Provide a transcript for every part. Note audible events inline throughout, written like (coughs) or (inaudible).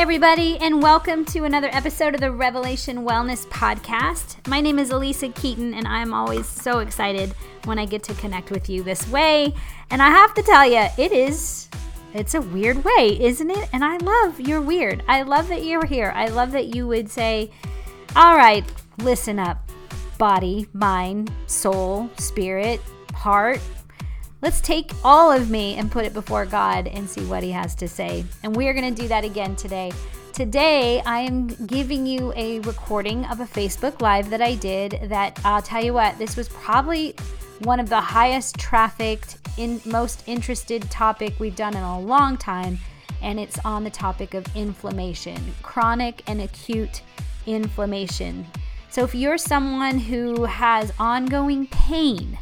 everybody, and welcome to another episode of the Revelation Wellness Podcast. My name is Alisa Keeton, and I'm always so excited when I get to connect with you this way. And I have to tell you, it is. It's a weird way, isn't it? And I love you're weird. I love that you're here. I love that you would say, All right, listen up body, mind, soul, spirit, heart, Let's take all of me and put it before God and see what He has to say. And we are going to do that again today. Today, I am giving you a recording of a Facebook Live that I did. That I'll tell you what, this was probably one of the highest trafficked, in, most interested topic we've done in a long time. And it's on the topic of inflammation, chronic and acute inflammation. So, if you're someone who has ongoing pain,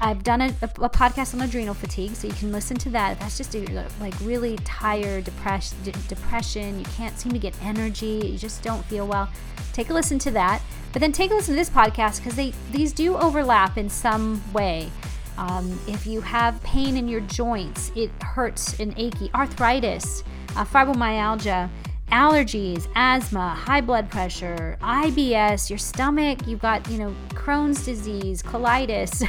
I, have done a, a, podcast on adrenal fatigue, so you can listen to that. If that's just a, like really tired, depressed, d- depression, you can't seem to get energy, you just don't feel well. Take a listen to that, but then take a listen to this podcast because they these do overlap in some way. Um, if you have pain in your joints, it hurts and achy, arthritis, uh, fibromyalgia allergies, asthma, high blood pressure, IBS, your stomach, you've got, you know, Crohn's disease, colitis.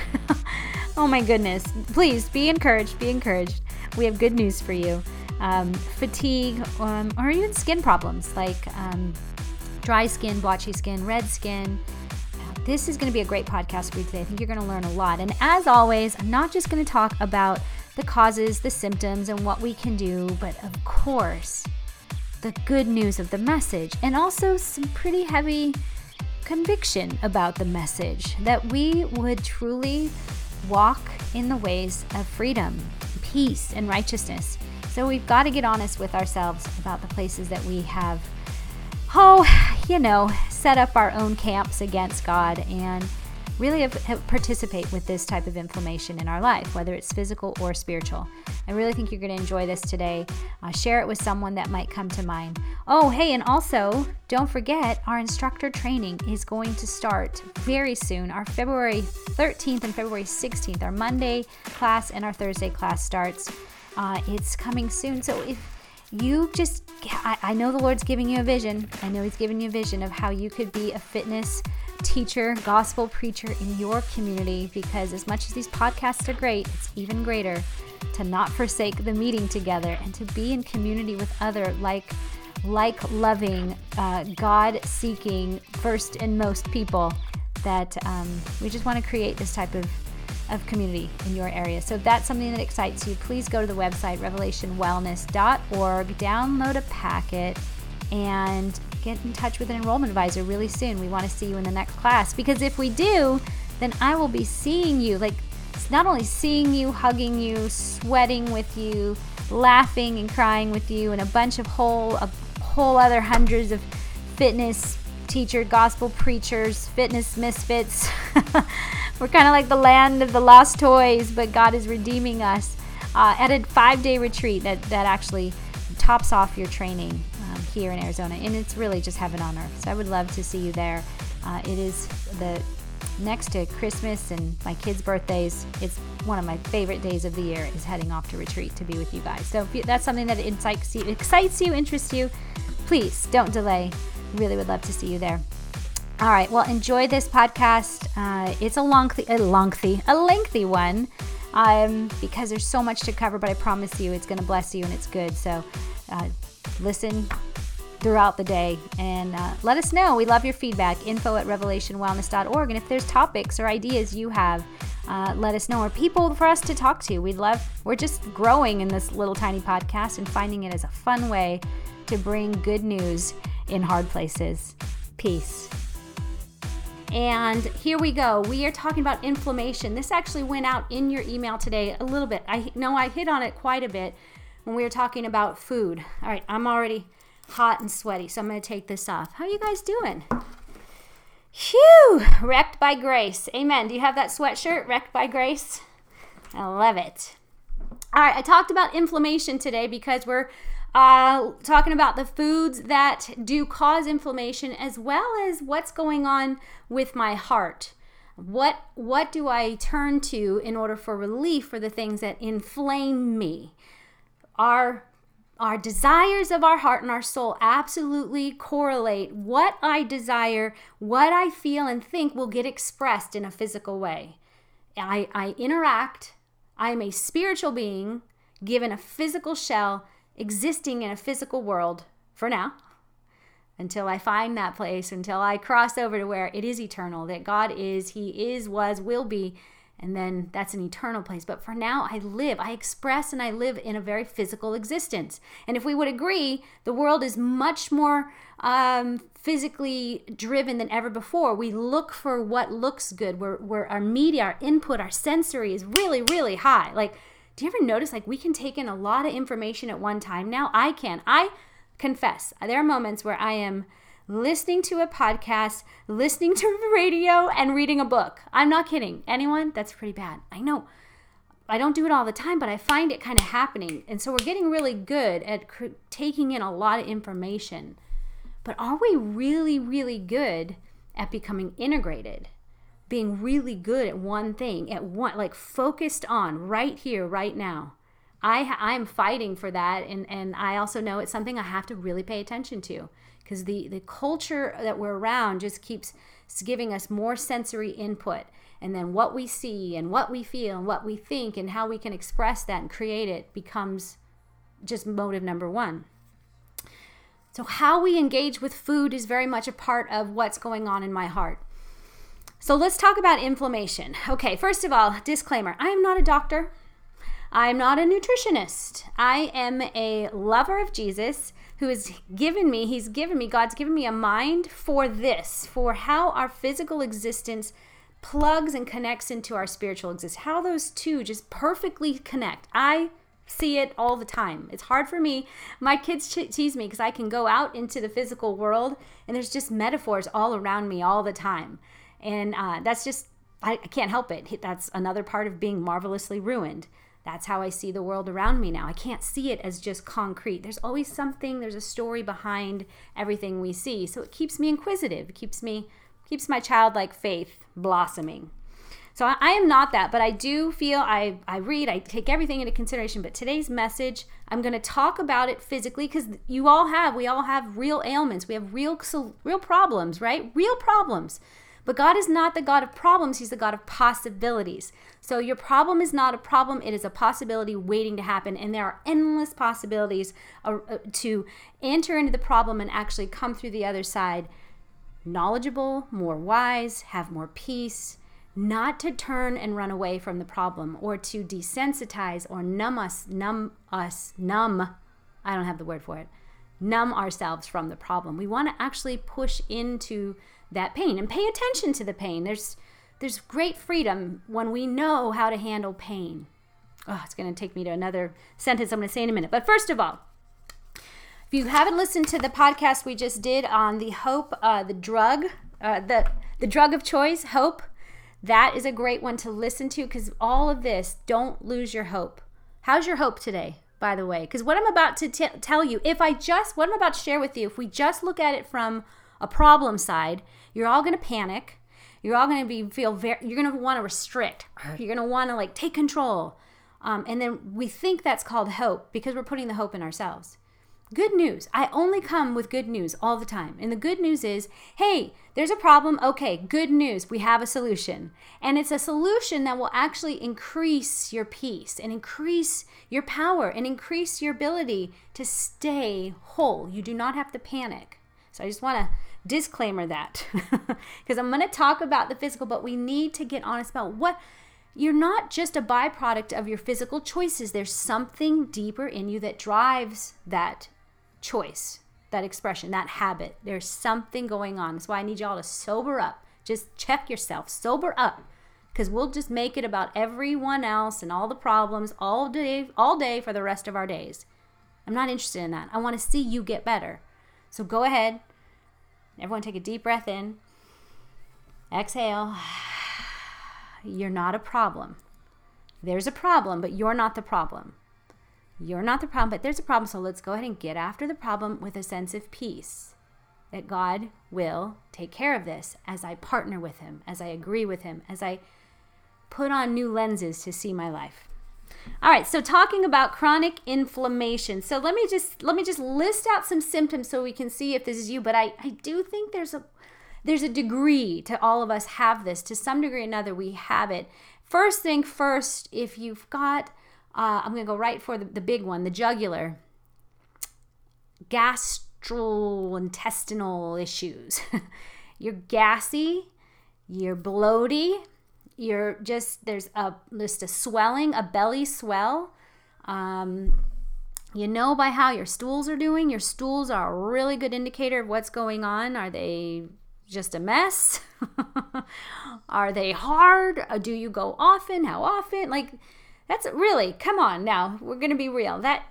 (laughs) oh my goodness. Please be encouraged, be encouraged. We have good news for you. Um, fatigue, um, or even skin problems like um, dry skin, blotchy skin, red skin. This is going to be a great podcast for you today. I think you're going to learn a lot. And as always, I'm not just going to talk about the causes, the symptoms, and what we can do, but of course, the good news of the message and also some pretty heavy conviction about the message that we would truly walk in the ways of freedom, peace, and righteousness. So we've got to get honest with ourselves about the places that we have, oh, you know, set up our own camps against God and really participate with this type of inflammation in our life, whether it's physical or spiritual. I really think you're going to enjoy this today. Uh, share it with someone that might come to mind. Oh, hey, and also don't forget our instructor training is going to start very soon. Our February 13th and February 16th, our Monday class and our Thursday class starts. Uh, it's coming soon. So if you just, I, I know the Lord's giving you a vision. I know He's giving you a vision of how you could be a fitness teacher, gospel preacher in your community because as much as these podcasts are great, it's even greater to not forsake the meeting together and to be in community with other like like loving, uh, God seeking first and most people that um, we just want to create this type of, of community in your area. So if that's something that excites you, please go to the website revelationwellness.org, download a packet, and get in touch with an enrollment advisor really soon. We want to see you in the next class because if we do, then I will be seeing you, like not only seeing you, hugging you, sweating with you, laughing and crying with you, and a bunch of whole, a whole other hundreds of fitness teacher, gospel preachers, fitness misfits. (laughs) We're kind of like the land of the lost toys, but God is redeeming us uh, at a five day retreat that, that actually tops off your training here in Arizona. And it's really just heaven on earth. So I would love to see you there. Uh, it is the next to Christmas and my kids' birthdays. It's one of my favorite days of the year is heading off to retreat to be with you guys. So if that's something that excites you, excites you, interests you, please don't delay. Really would love to see you there. All right. Well, enjoy this podcast. Uh, it's a lengthy, a lengthy, a lengthy one, um, because there's so much to cover. But I promise you, it's going to bless you and it's good. So uh, listen throughout the day and uh, let us know. We love your feedback. Info at revelationwellness.org. And if there's topics or ideas you have, uh, let us know. Or people for us to talk to. We'd love, we're just growing in this little tiny podcast and finding it as a fun way to bring good news in hard places. Peace. And here we go. We are talking about inflammation. This actually went out in your email today a little bit. I know I hit on it quite a bit when we were talking about food. All right, I'm already hot and sweaty, so I'm going to take this off. How are you guys doing? Phew! Wrecked by grace. Amen. Do you have that sweatshirt, Wrecked by grace? I love it. All right, I talked about inflammation today because we're uh, talking about the foods that do cause inflammation as well as what's going on with my heart. What what do I turn to in order for relief for the things that inflame me? Our our desires of our heart and our soul absolutely correlate. What I desire, what I feel and think will get expressed in a physical way. I, I interact, I am a spiritual being given a physical shell, existing in a physical world for now, until I find that place, until I cross over to where it is eternal, that God is, He is, was, will be and then that's an eternal place. But for now, I live, I express, and I live in a very physical existence. And if we would agree, the world is much more um, physically driven than ever before. We look for what looks good, where, our media, our input, our sensory is really, really high. Like, do you ever notice like we can take in a lot of information at one time now? I can. I confess, there are moments where I am listening to a podcast, listening to the (laughs) radio, and reading a book. I'm not kidding. Anyone? That's pretty bad. I know. I don't do it all the time, but I find it kind of happening. And so we're getting really good at cr- taking in a lot of information. But are we really, really good at becoming integrated? Being really good at one thing, at one, like focused on right here, right now. I, I'm fighting for that. And, and I also know it's something I have to really pay attention to because the, the culture that we're around just keeps giving us more sensory input. And then what we see and what we feel and what we think and how we can express that and create it becomes just motive number one. So, how we engage with food is very much a part of what's going on in my heart. So, let's talk about inflammation. Okay, first of all, disclaimer I am not a doctor, I am not a nutritionist. I am a lover of Jesus who has given me, he's given me, God's given me a mind for this, for how our physical existence plugs and connects into our spiritual existence, how those two just perfectly connect. I see it all the time. It's hard for me. My kids tease me because I can go out into the physical world and there's just metaphors all around me all the time. And uh, that's just, I, I can't help it. That's another part of being marvelously ruined. That's how I see the world around me now. I can't see it as just concrete. There's always something, there's a story behind everything we see. So it keeps me inquisitive. It keeps me keeps my childlike faith blossoming. So I, I am not that, but I do feel I, I read, I take everything into consideration. But today's message, I'm going to talk about it physically because you all have, we all have real ailments. We have real, real problems, right? Real problems. But God is not the God of problems, He's the God of possibilities. So your problem is not a problem, it is a possibility waiting to happen. And there are endless possibilities uh, uh, to enter into the problem and actually come through the other side knowledgeable, more wise, have more peace. Not to turn and run away from the problem or to desensitize or numb us, numb us, numb, I don't have the word for it, numb ourselves from the problem. We want to actually push into that pain and pay attention to the pain. There's there's great freedom when we know how to handle pain. Oh, it's going to take me to another sentence I'm going to say in a minute. But first of all, if you haven't listened to the podcast we just did on the hope, uh, the drug, uh, the the drug of choice, hope, that is a great one to listen to because all of this, don't lose your hope. How's your hope today, by the way? Because what I'm about to t- tell you, if I just, what I'm about to share with you, if we just look at it from a problem side, you're all going to panic. You're all going to be feel very. You're going to want to restrict. You're going to want to like take control. Um, and then we think that's called hope because we're putting the hope in ourselves. Good news. I only come with good news all the time. And the good news is hey, there's a problem. Okay, good news. We have a solution. And it's a solution that will actually increase your peace and increase your power and increase your ability to stay whole. You do not have to panic. So I just want to disclaimer that (laughs) because I'm going to talk about the physical, but we need to get honest about what you're not just a byproduct of your physical choices. There's something deeper in you that drives that choice, that expression, that habit. There's something going on. That's why I need y'all to sober up. Just check yourself, sober up. Because we'll just make it about everyone else and all the problems all day, all day for the rest of our days. I'm not interested in that. I want to see you get better. So go ahead. Everyone take a deep breath in. Exhale. (sighs) You're not a problem. There's a problem, but you're not the problem. You're not the problem, but there's a problem. So let's go ahead and get after the problem with a sense of peace that God will take care of this as I partner with Him, as I agree with Him, as I put on new lenses to see my life. All right, so talking about chronic inflammation. So let me just let me just list out some symptoms so we can see if this is you. But I, I do think there's a there's a degree to all of us have this. To some degree or another, we have it. First thing first, if you've got uh, I'm gonna go right for the, the big one, the jugular, gastrointestinal issues. (laughs) you're gassy, you're bloaty, you're just there's a just a swelling, a belly swell. Um, you know by how your stools are doing. Your stools are a really good indicator of what's going on. Are they just a mess? (laughs) are they hard? Uh, do you go often? How often? Like that's really come on now. We're gonna be real. That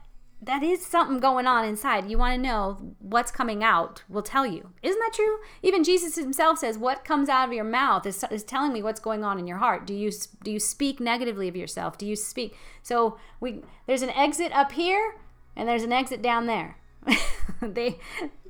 that is something going on inside. You want to know what's coming out, will tell you. Isn't that true? Even Jesus himself says, What comes out of your mouth is, is telling me what's going on in your heart. Do you, do you speak negatively of yourself? Do you speak? So we, there's an exit up here and there's an exit down there. (laughs) they,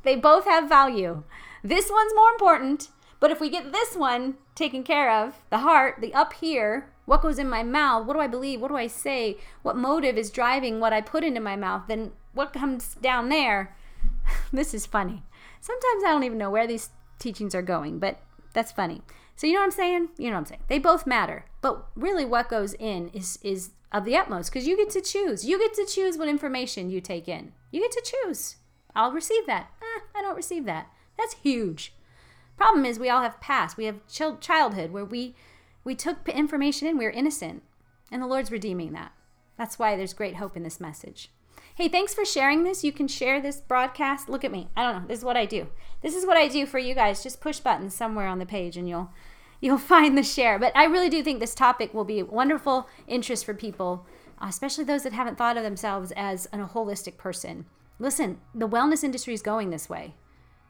they both have value. This one's more important, but if we get this one taken care of, the heart, the up here, what goes in my mouth? What do I believe? What do I say? What motive is driving what I put into my mouth? Then what comes down there? (laughs) this is funny. Sometimes I don't even know where these teachings are going, but that's funny. So you know what I'm saying? You know what I'm saying? They both matter. But really what goes in is is of the utmost because you get to choose. You get to choose what information you take in. You get to choose. I'll receive that. Eh, I don't receive that. That's huge. Problem is we all have past. We have childhood where we we took information in, we were innocent, and the Lord's redeeming that. That's why there's great hope in this message. Hey, thanks for sharing this. You can share this broadcast. Look at me. I don't know. This is what I do. This is what I do for you guys. Just push buttons somewhere on the page and you'll you'll (laughs) find the share. But I really do think this topic will be wonderful interest for people, especially those that haven't thought of themselves as a holistic person. Listen, the wellness industry is going this way.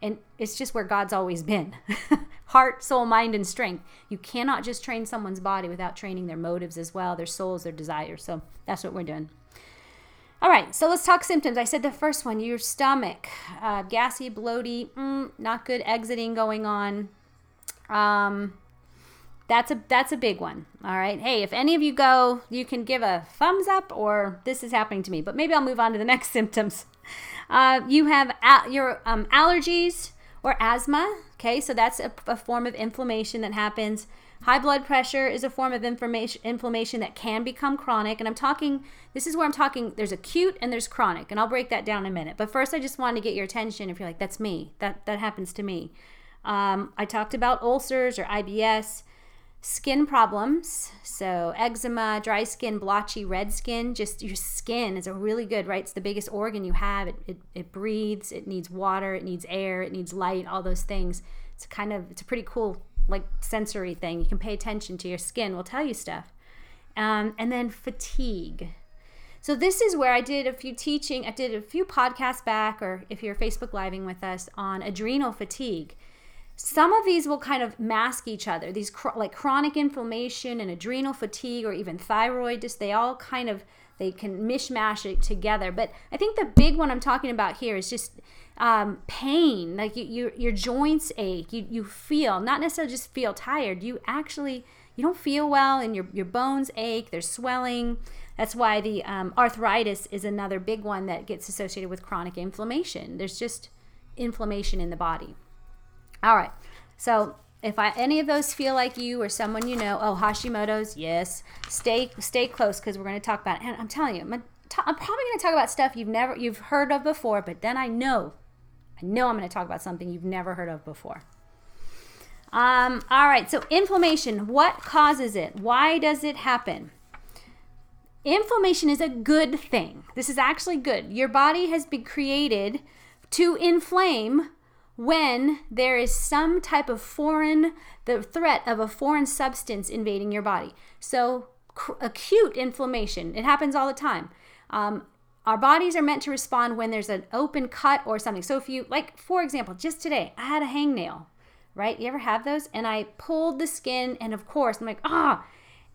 And it's just where God's always been (laughs) heart, soul, mind, and strength. You cannot just train someone's body without training their motives as well, their souls, their desires. So that's what we're doing. All right, so let's talk symptoms. I said the first one your stomach, uh, gassy, bloaty, mm, not good exiting going on. Um, that's a that's a big one. All right. Hey, if any of you go, you can give a thumbs up or this is happening to me. But maybe I'll move on to the (laughs) next symptoms. Uh, you have a- your um, allergies or asthma. Okay, so that's a, a, form of inflammation that happens. High blood pressure is a form of inflammation, that can become chronic. And I'm talking, this is where I'm talking, there's acute and there's chronic. And I'll break that down in a minute. But first, I just wanted to get your attention if you're like, that's me, that, that happens to me. Um, I talked about ulcers or IBS skin problems. So eczema dry skin blotchy red skin just your skin is a really good right? It's the biggest organ you have. It, it, it breathes it needs water it needs air it needs light all those things. It's kind of it's a pretty cool like sensory thing. You can pay attention to your skin. Will tell you stuff. Um, and then fatigue. So this is where i did a few teaching i did a few podcasts back or if you're facebook living with us on adrenal fatigue some of these will kind of mask each other. These cr- like chronic inflammation and adrenal fatigue or even thyroid just they all kind of they can mishmash it together. But I think the big one I'm talking about here is just um, pain. Like you, you, your joints ache. You, you feel not necessarily just feel tired. You actually you don't feel well, and your your bones ache. There's swelling. That's why the um, arthritis is another big one that gets associated with chronic inflammation. There's just inflammation in the body. All right. So if I, any of those feel like you or someone you know, oh Hashimoto's, yes, stay stay close because we're going to talk about it. And I'm telling you, I'm, t- I'm probably going to talk about stuff you've never you've heard of before, but then I know, I know I'm going to talk about something you've never heard of before. Um, all right. So inflammation, what causes it? Why does it happen? Inflammation is a good thing. This is actually good. Your body has been created to inflame when there is some type of foreign, the threat of a foreign substance invading your body. So, acute inflammation, it happens all the time. Um, our bodies are meant to respond when there's an open cut or something. So, if you, like, for example, just today, I had a hangnail, right? You ever have those? And I pulled the skin, and of course, I'm like, ah,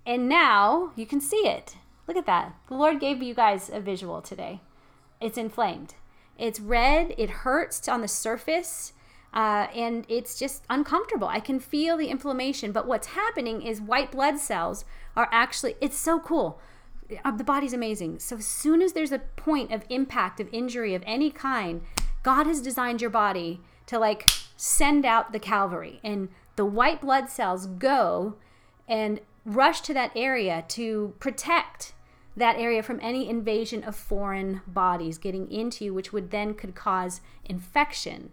and now you can see it. Look at that. The Lord gave you guys a visual today. It's inflamed. It's red, it hurts on the surface, uh, and it's just uncomfortable. I can feel the inflammation, but what's happening is white blood cells are actually, it's so cool. uh, the body's amazing. So as soon as there's a point of impact, of injury of any kind, God has designed your body to like send out the cavalry and the white blood cells go and rush to that area to protect that area from any invasion of foreign bodies getting into you, which would then could cause infection.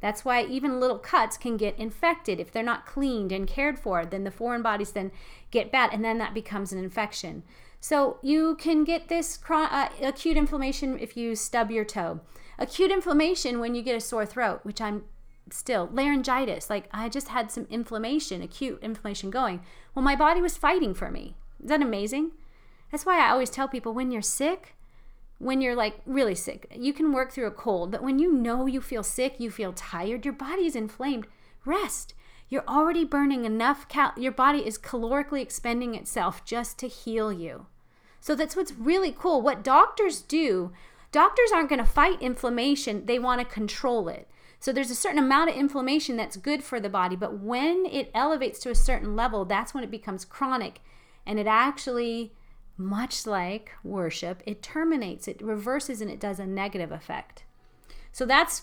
That's why even little cuts can get infected if they're not cleaned and cared for. Then the foreign bodies then get bad, and then that becomes an infection. So you can get this uh, acute inflammation if you stub your toe. Acute inflammation when you get a sore throat, which I'm still laryngitis. Like I just had some inflammation, acute inflammation going. Well, my body was fighting for me. Is that amazing? That's why I always tell people when you're sick, when you're like really sick, you can work through a cold, but when you know you feel sick, you feel tired, your body is inflamed, rest. You're already burning enough cal your body is calorically expending itself just to heal you. So that's what's really cool. What doctors do, doctors aren't going to fight inflammation, they want to control it. So there's a certain amount of inflammation that's good for the body, but when it elevates to a certain level, that's when it becomes chronic and it actually much like worship, it terminates, it reverses, and it does a negative effect. So that's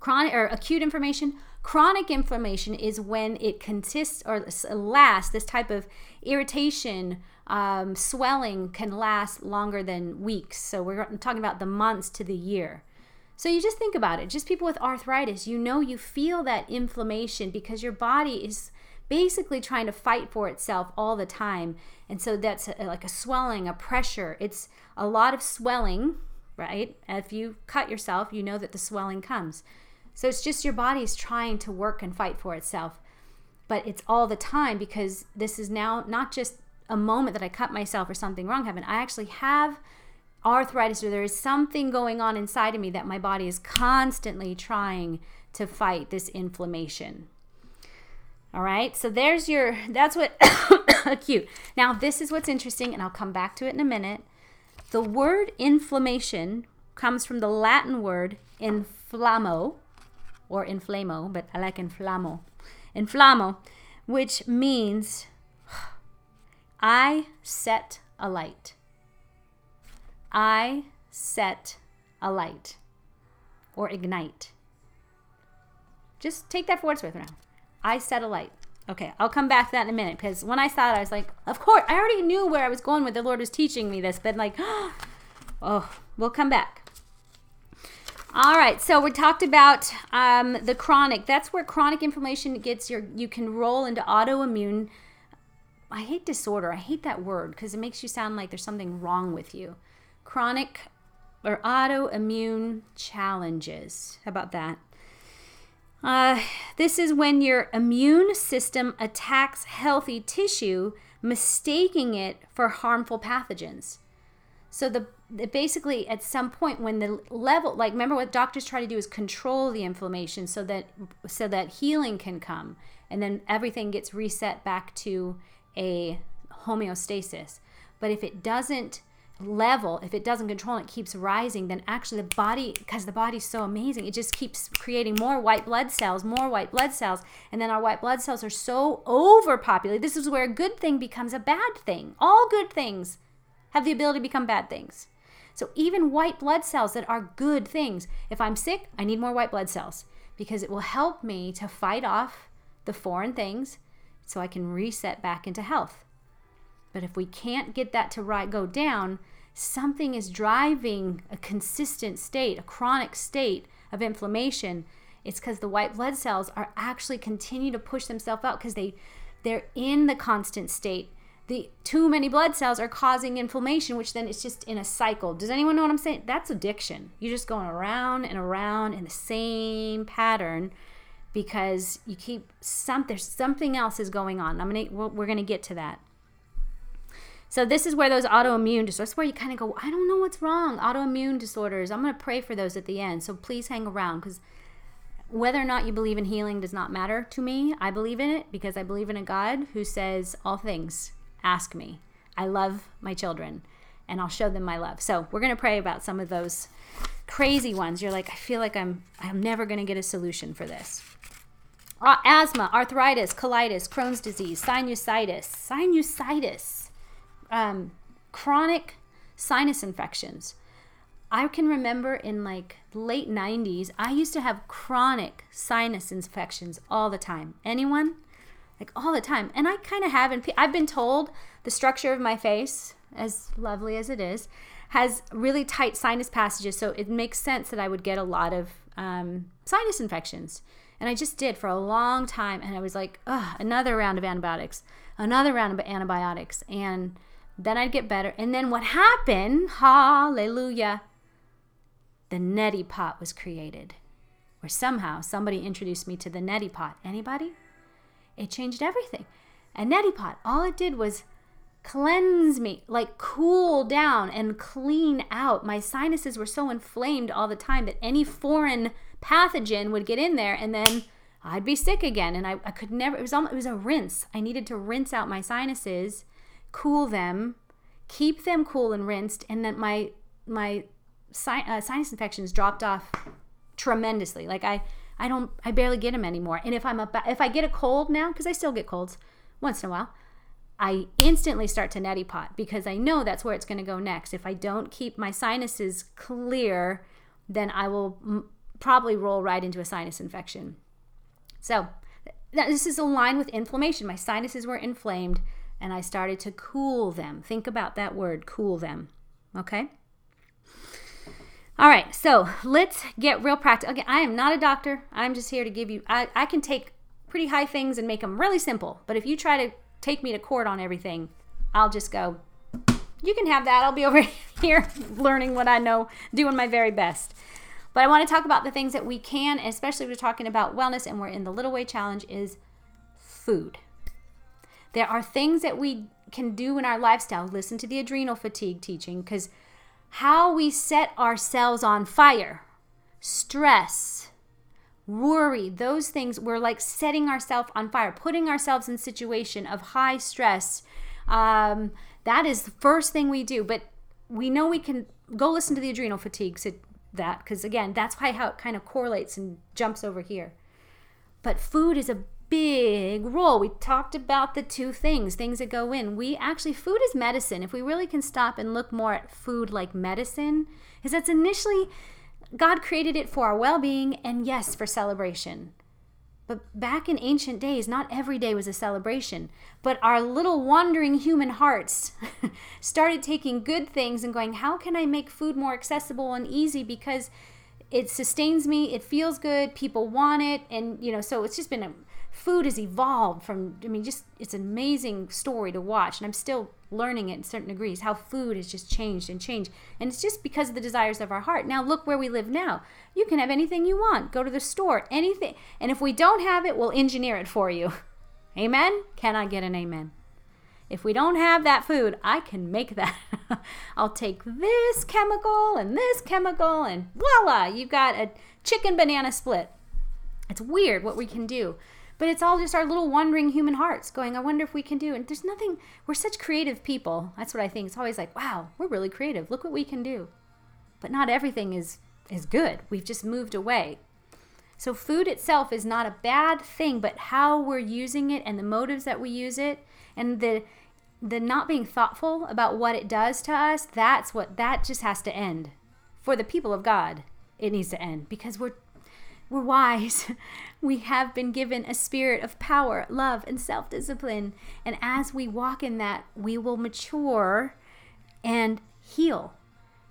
chronic or acute inflammation. Chronic inflammation is when it consists or lasts, this type of irritation, um, swelling can last longer than weeks. So we're talking about the months to the year. So you just think about it. Just people with arthritis, you know, you feel that inflammation because your body is basically trying to fight for itself all the time. And so that's a, like a swelling, a pressure. It's a lot of swelling, right? If you cut yourself, you know that the swelling comes. So it's just your body's trying to work and fight for itself. But it's all the time because this is now not just a moment that I cut myself or something wrong happened. I actually have arthritis or there is something going on inside of me that my body is constantly trying to fight this inflammation. All right, so there's your, that's what (coughs) acute. Now, this is what's interesting, and I'll come back to it in a minute. The word inflammation comes from the Latin word inflammo, or inflamo, but I like inflamo, inflamo, which means (sighs) I set a light. I set a light or ignite. Just take that for what it's worth now. I set a light. Okay, I'll come back to that in a minute because when I saw it, I was like, of course, I already knew where I was going with the Lord was teaching me this, but like, (gasps) oh, we'll come back. All right, so we talked about um, the chronic. That's where chronic inflammation gets your. You can roll into autoimmune. I hate disorder. I hate that word because it makes you sound like there's something wrong with you. Chronic or autoimmune challenges. How about that? Uh, this is when your immune system attacks healthy tissue, mistaking it for harmful pathogens. So the, the, basically at some point when the level like remember what doctors try to do is control the inflammation so that so that healing can come and then everything gets reset back to a homeostasis. But if it doesn't level, if it doesn't control it keeps rising, then actually the body, because the body's so amazing, it just keeps creating more white blood cells, more white blood cells. And then our white blood cells are so overpopulated. This is where a good thing becomes a bad thing. All good things have the ability to become bad things. So even white blood cells that are good things, if I'm sick, I need more white blood cells because it will help me to fight off the foreign things so I can reset back into health. But if we can't get that to right go down, something is driving a consistent state, a chronic state of inflammation. It's because the white blood cells are actually continue to push themselves out because they they're in the constant state. The too many blood cells are causing inflammation, which then it's just in a cycle. Does anyone know what I'm saying? That's addiction. You're just going around and around in the same pattern because you keep some there's something else is going on. I'm gonna we're gonna get to that. So this is where those autoimmune disorders, where you kind of go, I don't know what's wrong. Autoimmune disorders. I'm going to pray for those at the end. So please hang around because whether or not you believe in healing does not matter to me. I believe in it because I believe in a God who says all things. Ask me. I love my children and I'll show them my love. So we're going to pray about some of those crazy ones. You're like, I feel like I'm I'm never going to get a solution for this. Asthma, arthritis, colitis, Crohn's disease, sinusitis, sinusitis um, chronic sinus infections. I can remember in like late 90s, I used to have chronic sinus infections all the time. Anyone? Like all the time. And I kind of have, and I've been told the structure of my face, as lovely as it is, has really tight sinus passages. So it makes sense that I would get a lot of um, sinus infections. And I just did for a long time. And I was like, ugh, another round of antibiotics, another round of antibiotics. And then I'd get better. And then what happened, hallelujah, the neti pot was created. Or somehow somebody introduced me to the neti pot. Anybody? It changed everything. A neti pot, all it did was cleanse me, like cool down and clean out. My sinuses were so inflamed all the time that any foreign pathogen would get in there and then I'd be sick again. And I, I could never, it was, almost, it was a rinse. I needed to rinse out my sinuses, cool them, keep them cool and rinsed. And then my, my uh, sinus infections dropped off tremendously. Like I, I don't, I barely get them anymore. And if I'm a, if I get a cold now, because I still get colds once in a while, I instantly start to neti pot because I know that's where it's going to go next. If I don't keep my sinuses clear, then I will m- probably roll right into a sinus infection. So, this is aligned with inflammation. My sinuses were inflamed and I started to cool them. Think about that word, cool them. Okay? All right, so let's get real practical. Again, I am not a doctor. I'm just here to give you, I, I can take pretty high things and make them really simple. But if you try to take me to court on everything, I'll just go, you can have that. I'll be (laughs) over here learning what I know, doing my very best. But I want to talk about the things that we can, especially we're talking about wellness and we're in the Little Way Challenge, is food. There are things that we can do in our lifestyle. Listen to the adrenal fatigue teaching because how we set ourselves on fire, stress, worry, those things, we're like setting ourselves on fire, putting ourselves in situation of high stress. Um, that is the first thing we do. But we know we can go listen to the adrenal fatigue so that because again, that's why how it kind of correlates and jumps over here. But food is a big role. We talked about the two things, things that go in. We actually, food is medicine. If we really can stop and look more at food like medicine, is that's initially God created it for our well being and yes, for celebration. But back in ancient days, not every day was a celebration. But our little wandering human hearts (laughs) started taking good things and going, how can I make food more accessible and easy? Because it sustains me, it feels good, people want it. And, you know, so it's just been a food has evolved from i mean just it's an amazing story to watch and i'm still learning it in certain degrees how food has just changed and changed. And it's just because of the desires of our heart. Now look where we live now. You can have anything you want. Go to the store. Anything and if we don't have it we'll engineer it for you. (laughs) Amen? Can i get an amen? If we don't have that food i can make that. (laughs) I'll take this chemical and this chemical and voila you've got a chicken banana split. It's weird what we can do but it's all just our little wandering human hearts going, I wonder if we can do. And there's nothing, we're such creative people. That's what I think. It's always like, wow, we're really creative. Look what we can do. But not everything is, is good. We've just moved away. So food itself is not a bad thing, but how we're using it and the motives that we use it and the the not being thoughtful about what it does to us, that's what that just has to end. For the people of God, it needs to end because we're we're wise. (laughs) We have been given a spirit of power, love, and self discipline. And as we walk in that, we will mature and heal.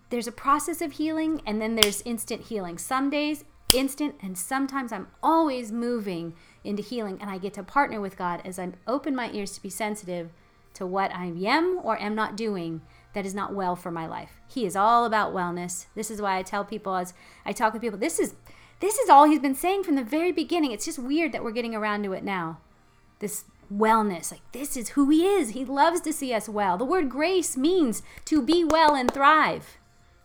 There's a process of healing, and then there's instant healing. Some days, instant, and sometimes I'm always moving into healing, and I get to partner with God as I open my ears to be sensitive to what I am or am not doing that is not well for my life. He is all about wellness. This is why I tell people as I talk with people, this is this is all he's been saying from the very beginning. It's just weird that we're getting around to it now. This wellness, like this is who he is. He loves to see us well. The word grace means to be well and thrive.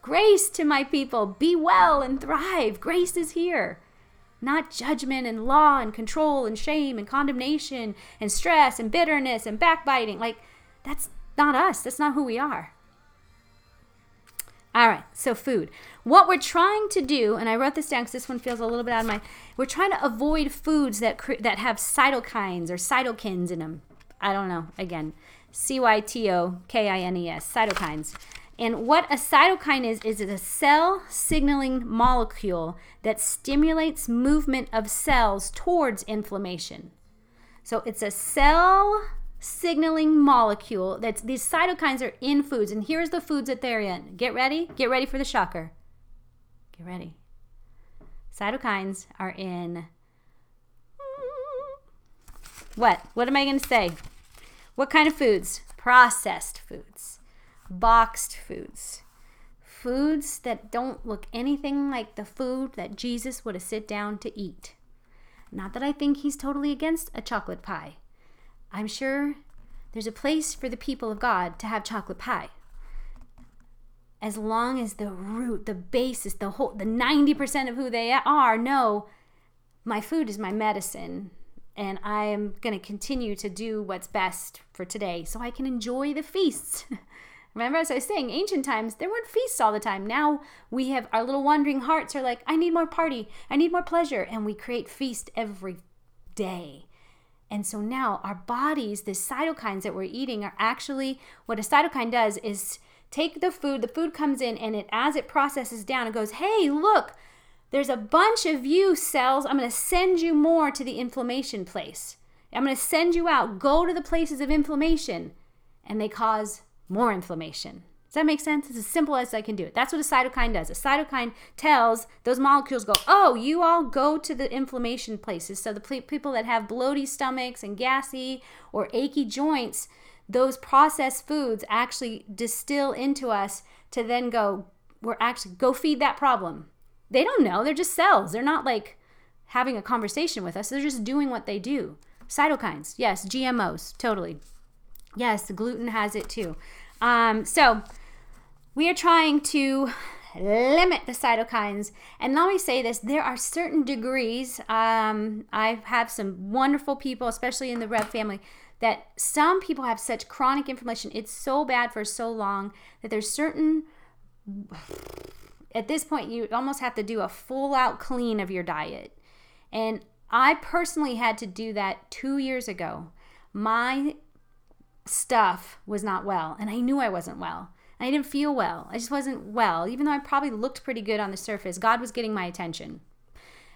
Grace to my people, be well and thrive. Grace is here. Not judgment and law and control and shame and condemnation and stress and bitterness and backbiting. Like, that's not us. That's not who we are. All right, so food. What we're trying to do, and I wrote this down because this one feels a little bit out of my. We're trying to avoid foods that that have cytokines or cytokines in them. I don't know. Again, C Y T O K I N E S, cytokines. And what a cytokine is, is a cell signaling molecule that stimulates movement of cells towards inflammation. So it's a cell signaling molecule that's these cytokines are in foods. And here's the foods that they're in. Get ready. Get ready for the shocker. Get ready. Cytokines are in what? What am I going to say? What kind of foods? Processed foods, boxed foods, foods that don't look anything like the food that Jesus would have sit down to eat. Not that I think he's totally against a chocolate pie. I'm sure there's a place for the people of God to have chocolate pie. As long as the root, the basis, the whole, the 90% of who they are know my food is my medicine and I am going to continue to do what's best for today so I can enjoy the feasts. (laughs) Remember, as I was saying, ancient times, there weren't feasts all the time. Now we have our little wandering hearts are like, I need more party, I need more pleasure, and we create feast every day. And so now our bodies, the cytokines that we're eating, are actually what a cytokine does is take the food, the food comes in, and it as it processes down, it goes, Hey, look, there's a bunch of you cells. I'm going to send you more to the inflammation place. I'm going to send you out. Go to the places of inflammation. And they cause more inflammation. Does that make sense? It's as simple as I can do it. That's what a cytokine does. A cytokine tells those molecules go, oh, you all go to the inflammation places. So the people that have bloaty stomachs and gassy or achy joints, those processed foods actually distill into us to then go, we're actually go feed that problem they don't know. They're just cells. They're not like having a conversation with us. They're just doing what they do. Cytokines, yes. GMOs, totally. Yes, gluten has it too. Um, so we are trying to limit the cytokines. And let me say this there are certain degrees. Um, I have some wonderful people, especially in the Rev family, that some people have such chronic inflammation. It's so bad for so long that there's certain at this point you almost have to do a full out clean of your diet. And I personally had to do that 2 years ago. My stuff was not well, and I knew I wasn't well. I didn't feel well. I just wasn't well, even though I probably looked pretty good on the surface. God was getting my attention.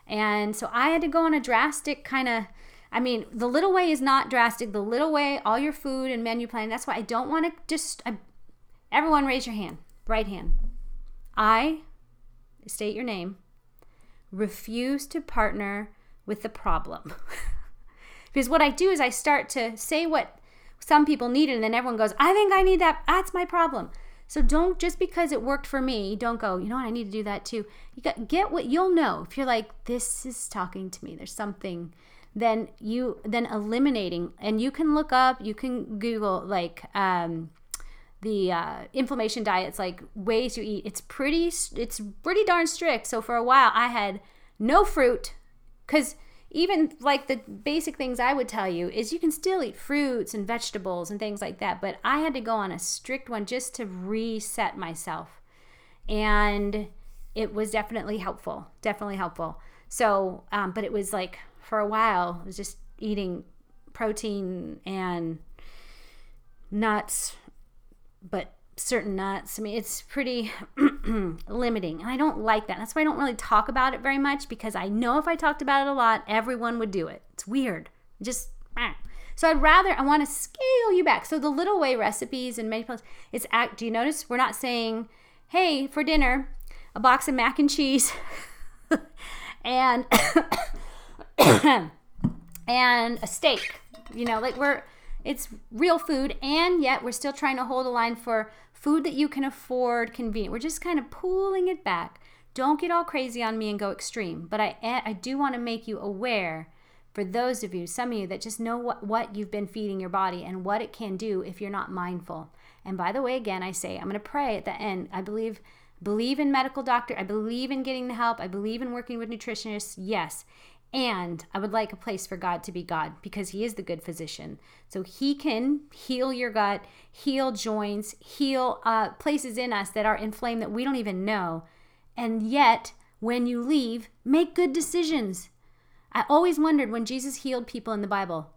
And so I had to go on a drastic kind of I mean, the little way is not drastic. The little way, all your food and menu plan. That's why I don't want to just. I, everyone, raise your hand. Right hand. I, state your name, refuse to partner with the problem. (laughs) because what I do is I start to say what some people need, and then everyone goes, I think I need that. That's my problem. So don't just because it worked for me, don't go, you know what, I need to do that too. You got get what you'll know. If you're like, this is talking to me, there's something, then you then eliminating and you can look up, you can Google like um the uh, inflammation diets like ways you eat it's pretty it's pretty darn strict so for a while i had no fruit because even like the basic things i would tell you is you can still eat fruits and vegetables and things like that but i had to go on a strict one just to reset myself and it was definitely helpful definitely helpful so um, but it was like for a while i was just eating protein and nuts but certain nuts. I mean, it's pretty (clears throat) (clears throat) limiting. And I don't like that. That's why I don't really talk about it very much because I know if I talked about it a lot, everyone would do it. It's weird. Just ah. so I'd rather I want to scale you back. So the little way recipes and many places it's act do you notice we're not saying, "Hey, for dinner, a box of mac and cheese." (laughs) and (coughs) and a steak. You know, like we're it's real food, and yet we're still trying to hold a line for food that you can afford, convenient. We're just kind of pulling it back. Don't get all crazy on me and go extreme, but I I do want to make you aware for those of you, some of you that just know what, what you've been feeding your body and what it can do if you're not mindful. And by the way, again, I say I'm going to pray at the end. I believe believe in medical doctor. I believe in getting the help. I believe in working with nutritionists. Yes. And I would like a place for God to be God because He is the good physician. So He can heal your gut, heal joints, heal uh, places in us that are inflamed that we don't even know. And yet, when you leave, make good decisions. I always wondered when Jesus healed people in the Bible,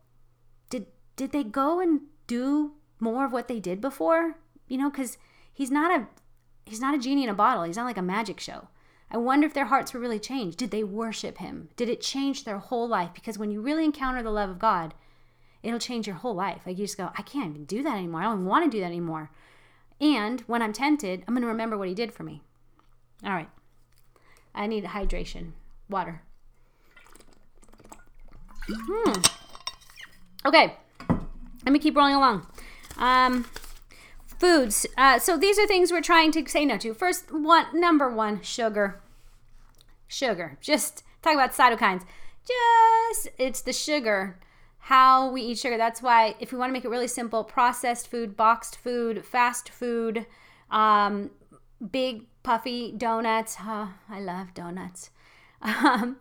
did, did they go and do more of what they did before? You know, because he's not a he's not a genie in a bottle. He's not like a magic show. I wonder if their hearts were really changed. Did they worship him? Did it change their whole life? Because when you really encounter the love of God, it'll change your whole life. Like you just go, I can't even do that anymore. I don't want to do that anymore. And when I'm tempted, I'm going to remember what he did for me. All right. I need hydration, water. Hmm. Okay. Let me keep rolling along. Um, foods. Uh, so these are things we're trying to say no to. First one, number one, sugar. Sugar. Just talk about cytokines. Just it's the sugar. How we eat sugar. That's why if we want to make it really simple, processed food, boxed food, fast food, um, big puffy donuts. Oh, I love donuts. (laughs) Um,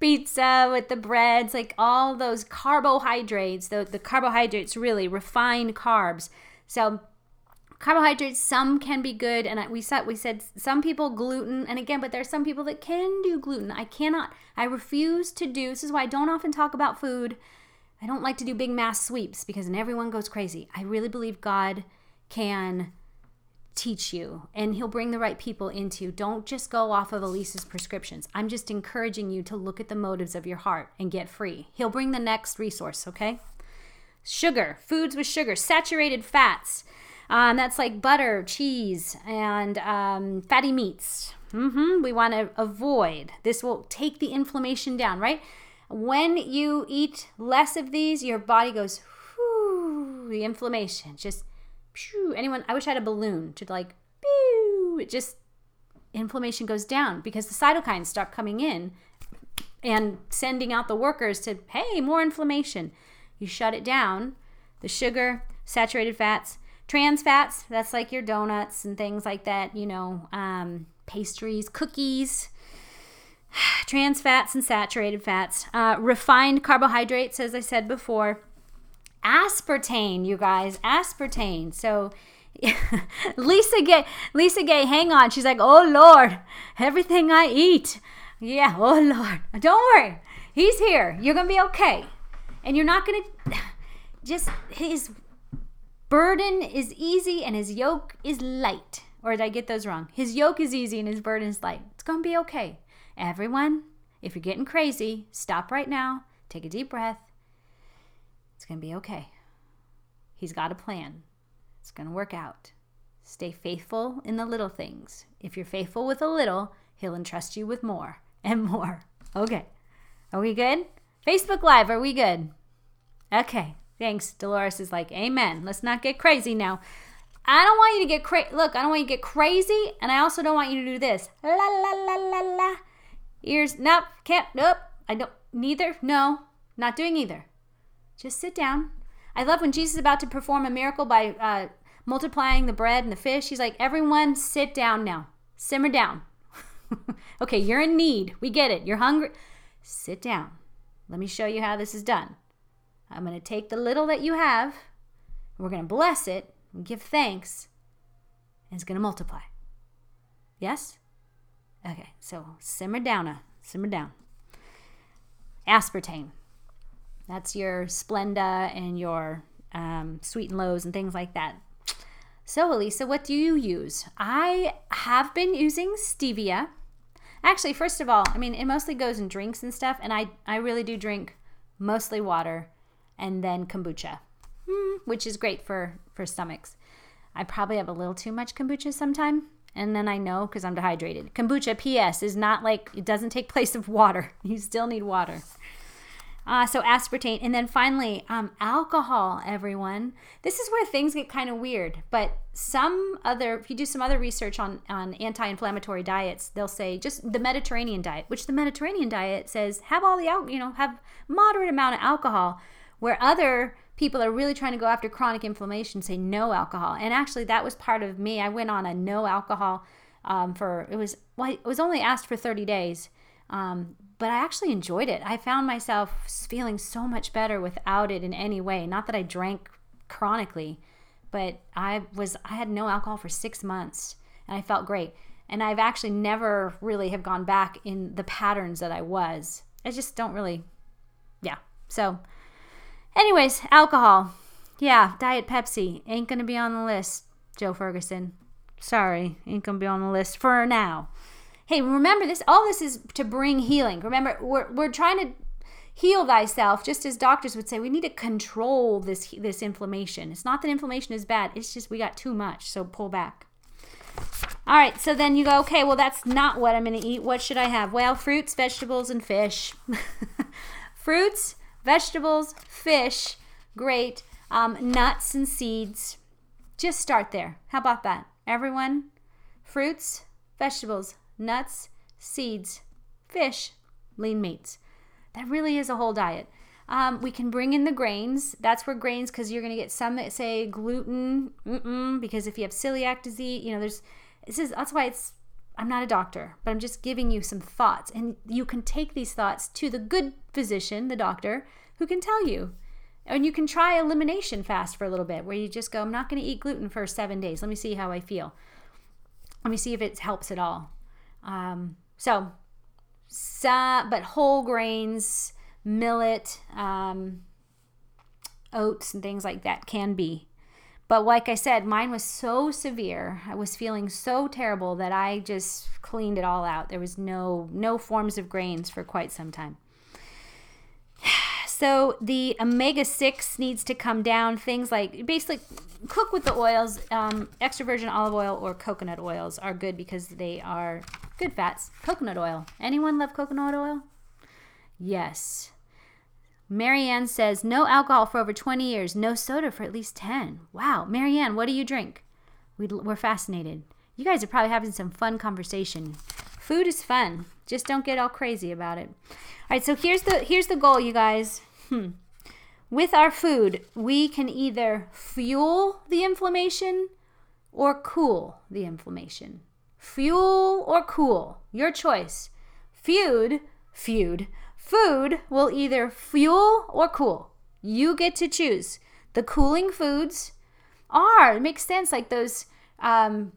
pizza with the breads, like all those carbohydrates, the, the carbohydrates really, refined carbs. So carbohydrates some can be good and we said we said some people gluten and again but there's some people that can do gluten i cannot i refuse to do this is why i don't often talk about food i don't like to do big mass sweeps because then everyone goes crazy i really believe god can teach you and he'll bring the right people into you. Don't just go off of Alisa's prescriptions. I'm just encouraging you to look at the motives of your heart and get free. He'll bring the next resource, okay? Sugar, foods with sugar, saturated fats. Um, that's like butter, cheese, and um, fatty meats. Mm-hmm. We want to avoid. This will take the inflammation down, right? When you eat less of these, your body goes, whoo, the inflammation just pew, anyone, I wish I had a balloon to like, pew, it just, inflammation goes down because the cytokines start coming in and sending out the workers to, hey, more inflammation. You shut it down. The sugar, saturated fats, trans fats, that's like your donuts and things like that, you know, um, pastries, cookies, (sighs) trans fats and saturated fats, uh, refined carbohydrates, as I said before, aspartame, you guys, aspartame. So (laughs) Lisa Gay, Lisa Gay, hang on. She's like, oh Lord, everything I eat. Yeah, oh Lord. Don't worry. He's here. You're going to be okay. And you're not going (sighs) to just, his burden is easy and his yoke is light. Or did I get those wrong? His yoke is easy and his burden is light. It's going to be okay. Everyone, if you're getting crazy, stop right now, take a deep breath, it's going to be okay. He's got a plan. It's going to work out. Stay faithful in the little things. If you're faithful with a little, he'll entrust you with more (laughs) and more. Okay. Are we good? Facebook Live, are we good? Okay. Thanks. Dolores is like, Amen. Let's not get crazy now. I don't want you to get crazy. Look, I don't want you to get crazy, and I also don't want you to do this. La la la la la. Ears. Nope. Can't. Nope. I don't. Neither. No. Not doing either. Just sit down. I love when Jesus is about to perform a miracle by uh, multiplying the bread and the fish. He's like, everyone sit down now. Simmer down. (laughs) okay, you're in need. We get it. You're hungry. Sit down. Let me show you how this is done. I'm going to take the little that you have, we're going to bless it and give thanks, and it's going to multiply. Yes? Okay, so simmer down. Uh, simmer down. Aspartame. That's your Splenda and your um, Sweet and Lows and things like that. So, Alisa, what do you use? I have been using stevia. Actually, first of all, I mean, it mostly goes in drinks and stuff, and I, I really do drink mostly water and then kombucha, hmm, which is great for, for stomachs. I probably have a little too much kombucha sometime, and then I know because I'm dehydrated. Kombucha, P.S., is not like it doesn't take (laughs) place of water. You still need water. Uh, so aspartame, and then finally, um, alcohol. Everyone, this is where things get kind of weird. But some other, if you do some other research on on anti-inflammatory diets, they'll say just the Mediterranean diet, which the Mediterranean diet says have all the al- you know have moderate amount of alcohol, where other people are really trying to go after chronic inflammation say no alcohol. And actually, that was part of me. I went on a no alcohol um, for it was well, it was only asked for 30 days. Um, but I actually enjoyed it. I found myself feeling so much better without it in any way. Not that I drank chronically, but I was I had no alcohol for 6 months and I felt great. And I've actually never really have gone back in the patterns that I was. I just don't really yeah. So anyways, alcohol. Yeah, Diet Pepsi ain't to be on the list, Joe Ferguson. Sorry, ain't to be on the list for now. Hey, remember this all this is to bring healing. Remember, we're, we're trying to heal thyself just as doctors would say we need to control this this inflammation it's not that inflammation is bad it's just we got too much so pull back all right so then you go okay well that's not what i'm going to eat what should i have well fruits vegetables and fish (laughs) fruits vegetables fish great. Um, nuts and seeds. Just start there. How about that? Everyone? Fruits vegetables nuts seeds fish lean meats that really is a whole diet. Um, we can bring in the grains. That's where grains, because you're going to get some that say gluten, because if you have celiac disease, you know, there's, this is, that's why it's, I'm not a doctor, but I'm just giving you some thoughts. And you can take these thoughts to the good physician, the doctor, who can tell you. And you can try elimination fast for a little bit, where you just go, I'm not going to eat gluten for seven days. Let me see how I feel. Let me see if it helps at all. Um, so some, but whole grains, millet, um, oats, and things like that can be. But like I said, mine was so severe. I was feeling so terrible that I just cleaned it all out. There was no no forms of grains for quite some time. (sighs) So the omega six needs to come down. Things like basically cook with the oils. Um, extra virgin olive oil or coconut oils are good because they are Good fats. Coconut oil. Anyone love coconut oil? Yes. Marianne says, no alcohol for over 20 years, no soda for at least 10. Wow. Marianne, what do you drink? we are fascinated. You guys are probably having some fun conversation. Food is fun. Just don't get all crazy about it. All right, so here's the here's the goal, you guys. Hmm. With our food, we can either fuel the inflammation or cool the inflammation. Fuel or cool, your choice. Feud, feud. Food will either fuel or cool. You get to choose. The cooling foods are, it makes sense, like those um,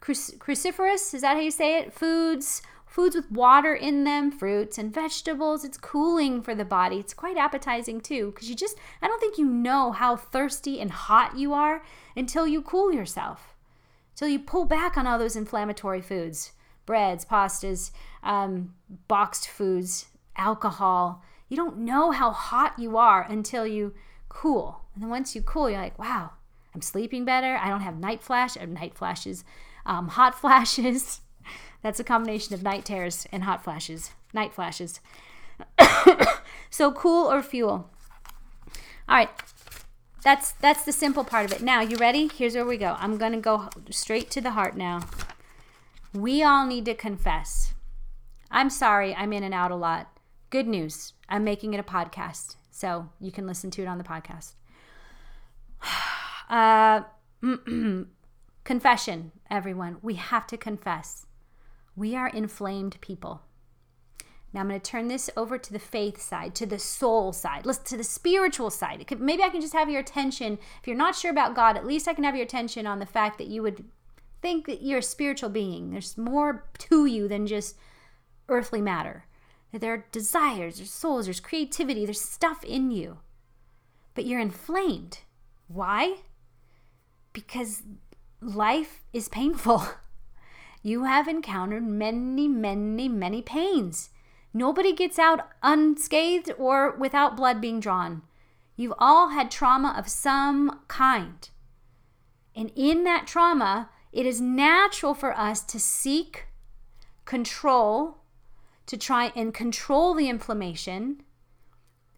cruciferous, is that how you say it? Foods, foods with water in them, fruits and vegetables. It's cooling for the body. It's quite appetizing too, because you just, I don't think you know how thirsty and hot you are until you cool yourself. So you pull back on all those inflammatory foods breads, pastas, um, boxed foods, alcohol. You don't know how hot you are until you cool. And then once you cool, you're like, wow, I'm sleeping better. I don't have night flash, uh, night flashes, um, hot (laughs) flashes. That's a combination of night terrors and hot flashes, night flashes. (coughs) so cool or fuel. All right, that's that's the simple part of it. Now, you ready? Here's where we go. I'm going to go straight to the heart now. We all need to confess. I'm sorry, I'm in and out a lot. Good news. I'm making it a podcast. So, you can listen to it on the podcast. (sighs) Uh, (clears throat) confession, everyone. We have to confess. We are inflamed people. Now I'm going to turn this over to the faith side, to the soul side, to the spiritual side. Could, maybe I can just have your attention. If you're not sure about God, at least I can have your attention on the fact that you would think that you're a spiritual being. There's more to you than just earthly matter. That there are desires, there's souls, there's creativity, there's stuff in you. But you're inflamed. Why? Because life is painful. (laughs) You have encountered many, many, many pains. Nobody gets out unscathed or without blood being drawn. You've all had trauma of some kind. And in that trauma, it is natural for us to seek control, to try and control the inflammation,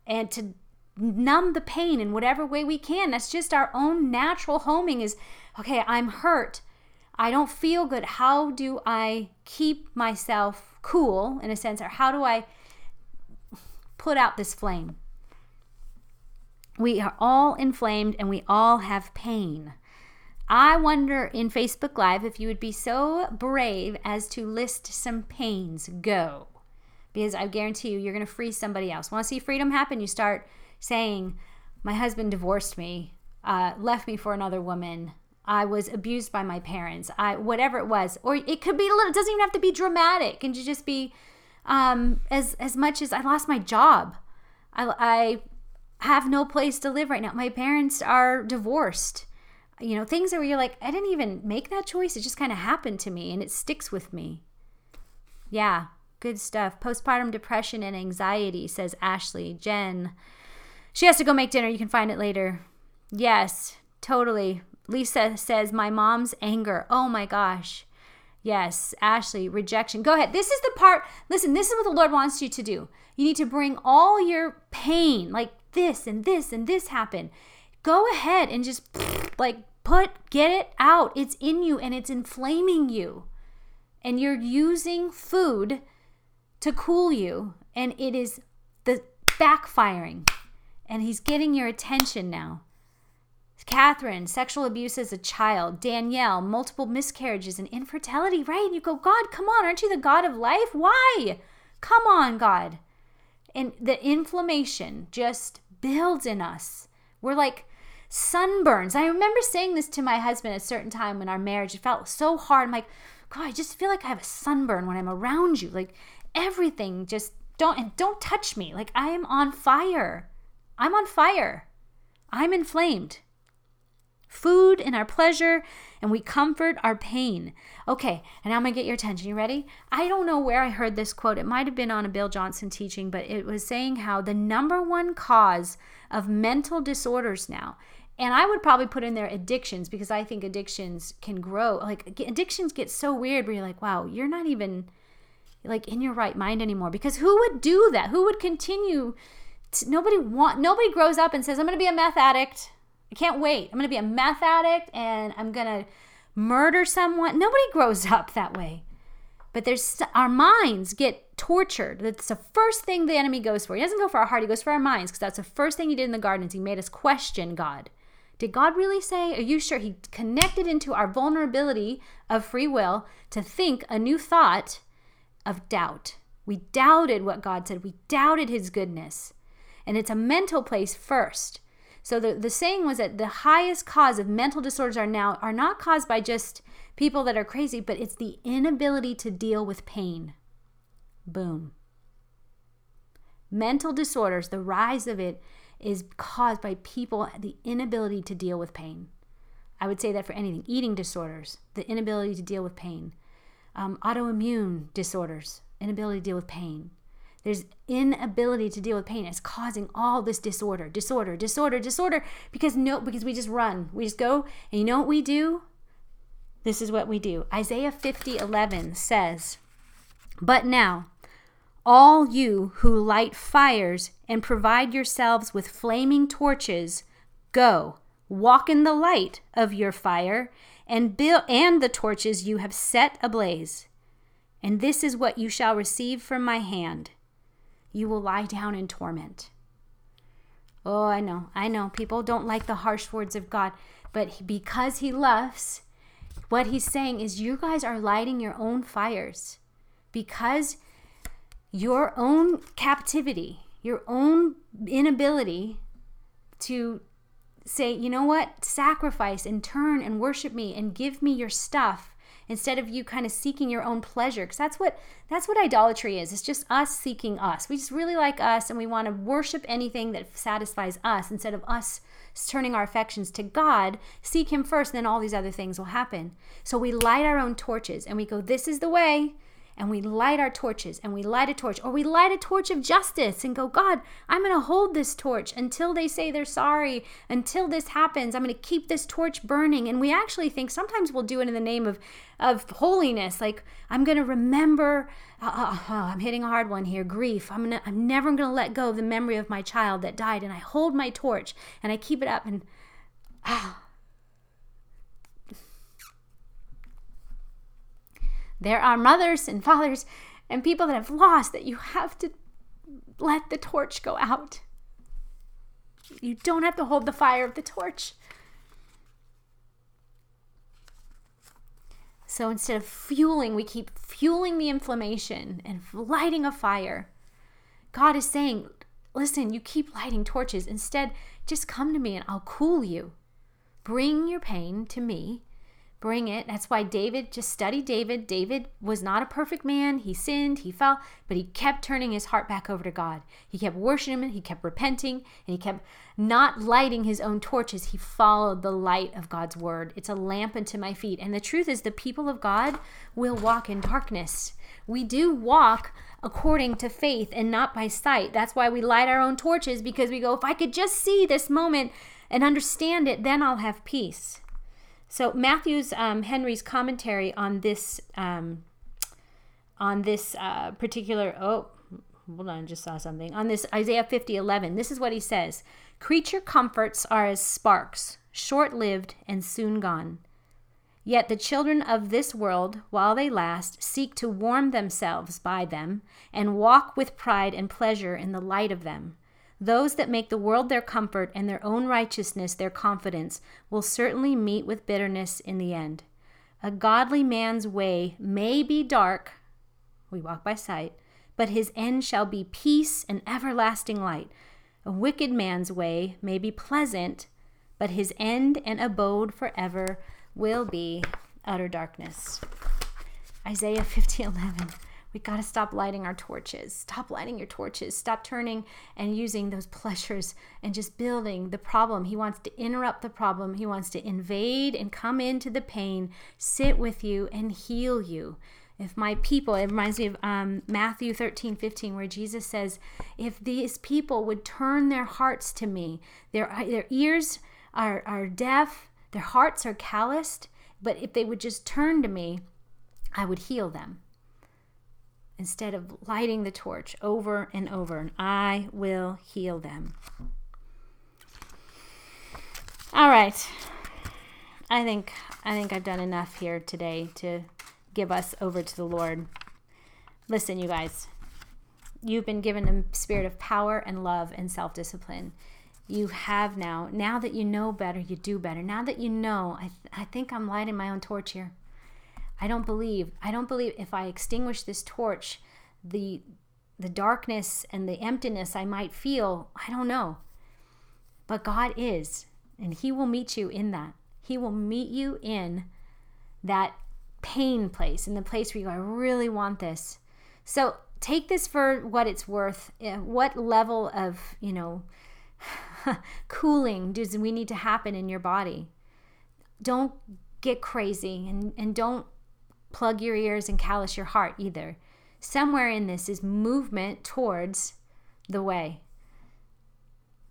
and to numb the pain in whatever way we can. That's just our own natural homing is okay, I'm hurt. I don't feel good. How do I keep myself cool in a sense, or how do I put out this flame? We are all inflamed and we all have pain. I wonder in Facebook Live if you would be so brave as to list some pains. Go. Because I guarantee you, you're going to free somebody else. Want to see freedom happen? You start saying, My husband divorced me, uh, left me for another woman. I was abused by my parents, I whatever it was, or it could be a little. It doesn't even have to be dramatic, and you just be um, as as much as I lost my job. I, I have no place to live right now. My parents are divorced. You know, things where you're like, I didn't even make that choice. It just kind of happened to me and it sticks with me. Yeah, good stuff. Postpartum depression and anxiety, says Ashley. Jen, she has to go make dinner. You can find it later. Yes, totally. Lisa says, My mom's anger. Oh my gosh. Yes, Ashley, rejection. Go ahead. This is the part. Listen, this is what the Lord wants you to do. You need to bring all your pain, like this and this and this happen. Go ahead and just (sniffs) like put, get it out. It's in you and it's inflaming you. And you're using food to cool you, and it is the backfiring. And He's getting your attention now. Catherine, sexual abuse as a child. Danielle, multiple miscarriages and infertility, right? And you go, God, come on, aren't you the God of life? Why? Come on, God. And the inflammation just builds in us. We're like sunburns. I remember saying this to my husband at a certain time in our marriage. It felt so hard. I'm like, God, I just feel like I have a sunburn when I'm around you. Like everything just don't and don't touch me. Like I am on fire. I'm on fire. I'm inflamed food and our pleasure, and we comfort our pain. Okay, and now I'm gonna get your attention. You ready? I don't know where I heard this quote. It might have been on a Bill Johnson teaching, but it was saying how the number one cause of mental disorders now, and I would probably put in there addictions because I think addictions can grow. Like addictions get so weird where you're like, wow, you're not even like in your right mind anymore. Because who would do that? Who would continue? To, nobody want. Nobody grows up and says, I'm gonna be a meth addict. I can't wait. I'm going to be a meth addict and I'm going to murder someone. Nobody grows (laughs) up that way. But there's our minds get tortured. That's the first thing the enemy goes for. He doesn't go for our heart, he goes for our minds because that's the first thing he did in the garden is he made us question God. Did God really say? Are you sure? He connected into our vulnerability of free will to think a new thought of doubt. We doubted what God said. We doubted his goodness. And it's a mental place first. So the, the saying was that the highest cause of mental disorders are now are not caused by just people that are crazy, but it's the inability to deal with pain. Boom. Mental disorders, the rise of it is caused by people the inability to deal with pain. I would say that for anything. Eating disorders, the inability to deal with pain. Um, autoimmune disorders, inability to deal with pain. There's inability to deal with pain. It's causing all this disorder, disorder, disorder, disorder because no because we just run. We just go and you know what we do? This is what we do. Isaiah 50:11 says, "But now all you who light fires and provide yourselves with flaming torches, go, walk in the light of your fire and build and the torches you have set ablaze. And this is what you shall receive from my hand." you will lie down in torment. Oh, I know, I know. People don't like the harsh words of God, but because He loves, what He's saying is, you guys are lighting your own fires because your own captivity, your own inability to say, you know what, sacrifice and turn and worship me and give me your stuff instead of you kind of seeking your own pleasure. Because that's what that's what idolatry is. It's just us seeking us. We just really like us and we want to worship anything that satisfies us instead of us turning our affections to God seek him first then all these other things will happen. So we light our own torches and we go this is the way and we light our torches and we light a torch or we light a torch of justice and go god i'm going to hold this torch until they say they're sorry until this happens. I'm going to keep this torch burning. And we actually think sometimes we'll do it in the name of of holiness like i'm going to remember uh, uh, uh, i'm hitting a hard one here grief. I'm gonna i'm never going to let go of the memory of my child that died and i hold my torch and i keep it up and ah There are mothers and fathers and people that have lost that you have to let the torch go out. You don't have to hold the fire of the torch. So instead of fueling, we keep fueling the inflammation and lighting a fire. God is saying, listen, you keep lighting torches. Instead, just come to me and I'll cool you. Bring your pain to me Bring it. That's why David, just study David. David was not a perfect man. He sinned, he fell, but he kept turning his heart back over to God. He kept worshiping him, he kept repenting, and he kept not lighting his own torches. He followed the light of God's word. It's a lamp unto my feet. And the truth is, the people of God will walk in darkness. We do walk according to faith and not by sight. That's why we light our own torches because we go, if I could just see this moment and understand it, then I'll have peace. So Matthew's um, Henry's commentary on this um, on this uh, particular oh hold on, just saw something on this Isaiah 50 11. This is what he says: Creature comforts are as sparks, short lived and soon gone. Yet the children of this world, while they last, seek to warm themselves by them and walk with pride and pleasure in the light of them. Those that make the world their comfort and their own righteousness their confidence will certainly meet with bitterness in the end. A godly man's way may be dark, we walk by sight, but his end shall be peace and everlasting light. A wicked man's way may be pleasant, but his end and abode forever will be utter darkness. Isaiah 50 11. We got to stop lighting our torches. Stop lighting your torches. Stop turning and using those (laughs) pleasures and just building the problem. He wants to interrupt the problem. He wants to invade and come into the pain, sit with you, and heal you. If my people, it reminds me of um, Matthew 13, 15, where Jesus says, If these people would turn their hearts to me, their, their ears are, are deaf, their hearts are calloused, but if they would just turn to me, I would heal them instead of lighting the torch over and over, and I will heal them. All right. I think I think I've done enough here today to give us over to the Lord. Listen, you guys. You've been given a spirit of power and love and self-discipline. You have now. Now that you know better, you do better. Now that you know, I, th- I think I'm lighting my own torch here. I don't believe. I don't believe if I extinguish this torch, the the darkness and the emptiness I might feel, I don't know. But God is, and he will meet you in that. He will meet you in that pain place, in the place where you go, I really want this. So take this for what it's worth. Eh, what level of, you know, (laughs) cooling does we need to happen in your body? Don't get crazy and, and don't plug your ears and callous your heart either. Somewhere in this is movement towards the way.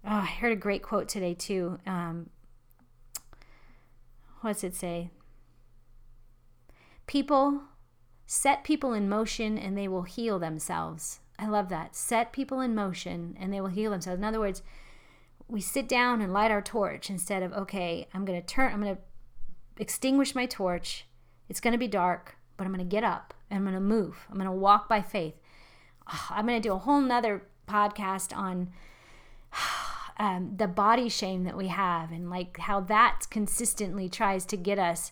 Oh, I heard a great quote today too. Um, what's it say? People set people in motion and they will heal themselves. I love that. Set people in motion and they will heal themselves. In other words, we sit down and light our torch instead of, okay, I'm going to turn, I'm going to extinguish my torch it's going to be dark, but I'm going to get up and I'm going to move. I'm going to walk by faith. I'm going to do a whole nother podcast on (sighs) um, the body shame that we have and like how that consistently tries to get us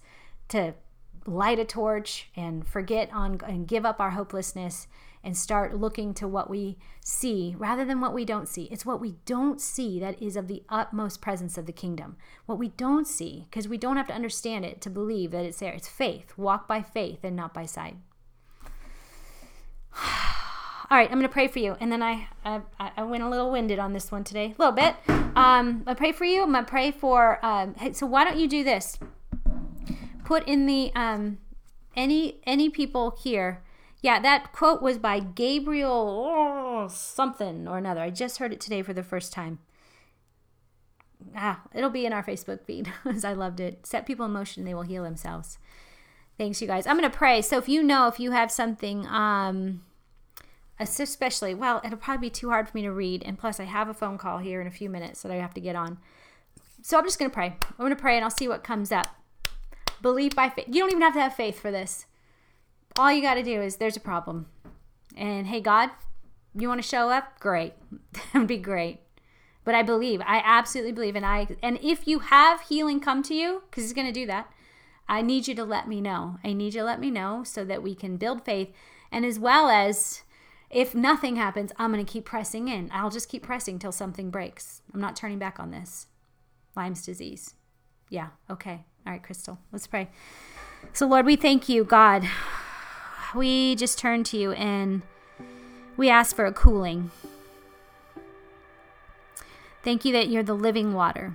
to light a torch and forget on and give up our hopelessness and start looking to what we see rather than what we don't see. It's what we don't see that is of the utmost presence of the kingdom. What we don't see, because we don't have to understand it to believe that it's there. It's faith. Walk by faith and not by sight. (sighs) All right, I'm going to pray for you. And then I, I, I went a little winded on this one today, a little bit. Um, I pray for you. I'm going to pray for, um, hey, so why don't you do this? Put in the, um, any, any people here yeah, that quote was by Gabriel something or another. I just heard it today for the first time. Ah, it'll be in our Facebook feed (laughs) as I loved it. Set people in motion, they will heal themselves. Thanks, you guys. I'm going to pray. So if you know, if you have something, um, especially, well, it'll probably be too hard for me to read. And plus, I have a phone call here in a few minutes that I have to get on. So I'm just going to pray. I'm going to pray and I'll see what comes up. Believe by faith. You don't even have to have faith for this all you got to do is there's a problem. And hey, God, you want to show up? Great. (laughs) that would be great. But I believe, I absolutely believe. And I, and if you have healing come to you, because he's going to do that, I need you to let me know. I need you to let me know so that we can build faith. And as well as if nothing happens, I'm going to keep pressing in. I'll just keep pressing till something breaks. I'm not turning back on this. Lyme's disease. Yeah, okay. All right, Crystal, let's pray. So, Lord, we thank you, God. We just turn to you and we ask for a cooling. Thank you that you're the living water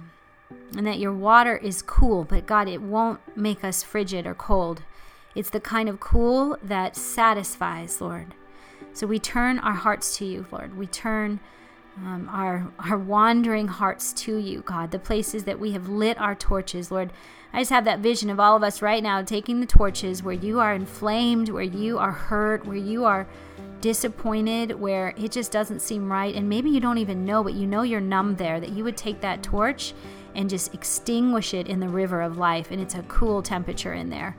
and that your water is cool, but God, it won't make us frigid or cold. It's the kind of cool that satisfies, Lord. So we turn our hearts to you, Lord. We turn um, our, our wandering hearts to you, God, the places that we have lit our torches, Lord. I just have that vision of all of us right now taking the torches where you are inflamed, where you are hurt, where you are disappointed, where it just doesn't seem right. And maybe you don't even know, but you know you're numb there, that you would take that torch and just extinguish it in the river of life. And it's a cool temperature in there.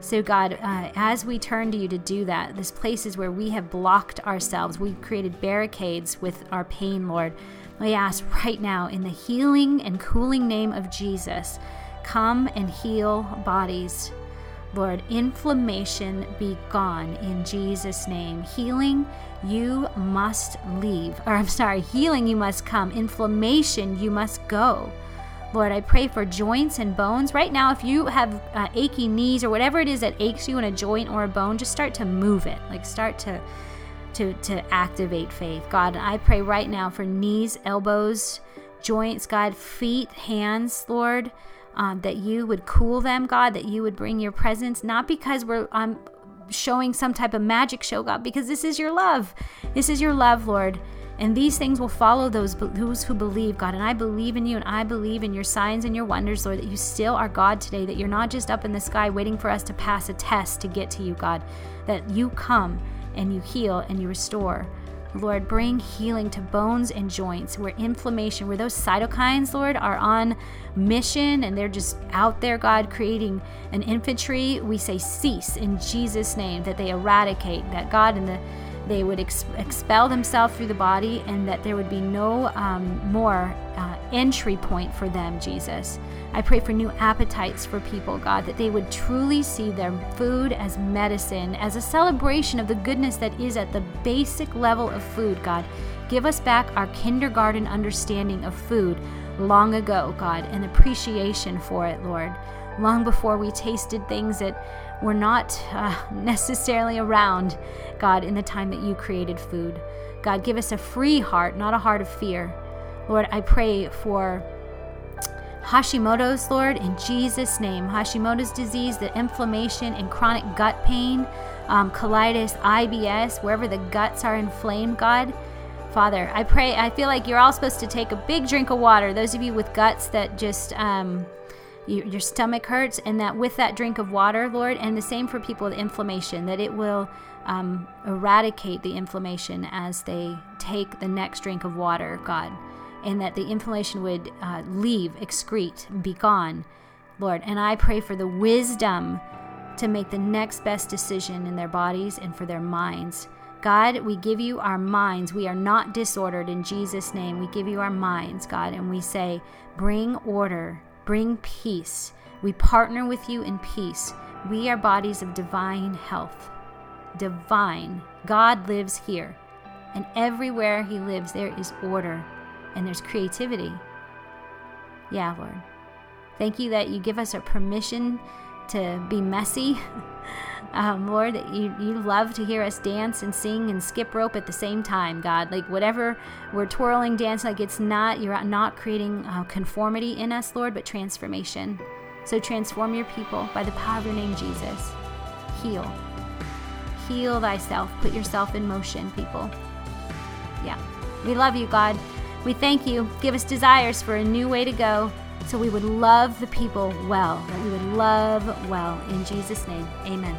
So, God, uh, as we turn to you to do that, this places where we have blocked ourselves, we've created barricades with our pain, Lord. We ask right now, in the healing and cooling name of Jesus, come and heal bodies. Lord, inflammation be gone in Jesus' name. Healing, you must leave. Or I'm sorry, healing, you must come. Inflammation, you must go. Lord, I pray for joints and bones. Right now, if you have uh, achy knees or whatever it is that aches you in a joint or a bone, just start to move it. Like start to to to activate faith. God, I pray right now for knees, elbows, joints, God, feet, hands, Lord, um, that you would cool them, God, that you would bring your presence, not because we're um, showing some type of magic show, God, because this is your love. This is your love, Lord. And these things will follow those, those who believe, God. And I believe in you and I believe in your signs and your wonders, Lord, that you still are God today, that you're not just up in the sky waiting for us to pass a test to get to you, God, that you come and you heal and you restore. Lord, bring healing to bones and joints where inflammation, where those cytokines, Lord, are on mission and they're just out there, God, creating an infantry. We say cease in Jesus' name, that they eradicate, that God, in the they would ex- expel themselves through the body and that there would be no um, more uh, entry point for them, Jesus. I pray for new appetites for people, God, that they would truly see their food as medicine, as a celebration of the goodness that is at the basic level of food, God. Give us back our kindergarten understanding of food long ago, God, and appreciation for it, Lord. Long before we tasted things that were not uh, necessarily around, God, in the time that you created food. God, give us a free heart, not a heart of fear. Lord, I pray for Hashimoto's, Lord, in Jesus' name. Hashimoto's disease, the inflammation and chronic gut pain, um, colitis, IBS, wherever the guts are inflamed, God. Father, I pray, I feel like you're all supposed to take a big drink of water. Those of you with guts that just, um, you, your stomach hurts, and that with that drink of water, Lord, and the same for people with inflammation, that it will um, eradicate the inflammation as they take the next drink of water, God, and that the inflammation would uh, leave, excrete, be gone, Lord. And I pray for the wisdom to make the next best decision in their bodies and for their minds. God, we give you our minds. We are not disordered in Jesus' name. We give you our minds, God, and we say, bring order Bring peace. We partner with you in peace. We are bodies of divine health. Divine. God lives here. And everywhere He lives, there is order and there's creativity. Yeah, Lord. Thank you that you give us a permission to be messy. (laughs) um, Lord, you, you love to hear us dance and sing and skip rope at the same time, God. Like whatever we're twirling, dancing, like it's not, you're not creating uh, conformity in us, Lord, but transformation. So transform your people by the power of your name, Jesus. Heal. Heal thyself. Put yourself in motion, people. Yeah. We love you, God. We thank you. Give us desires for a new way to go so we would love the people well, that we would love well. In Jesus' name, amen.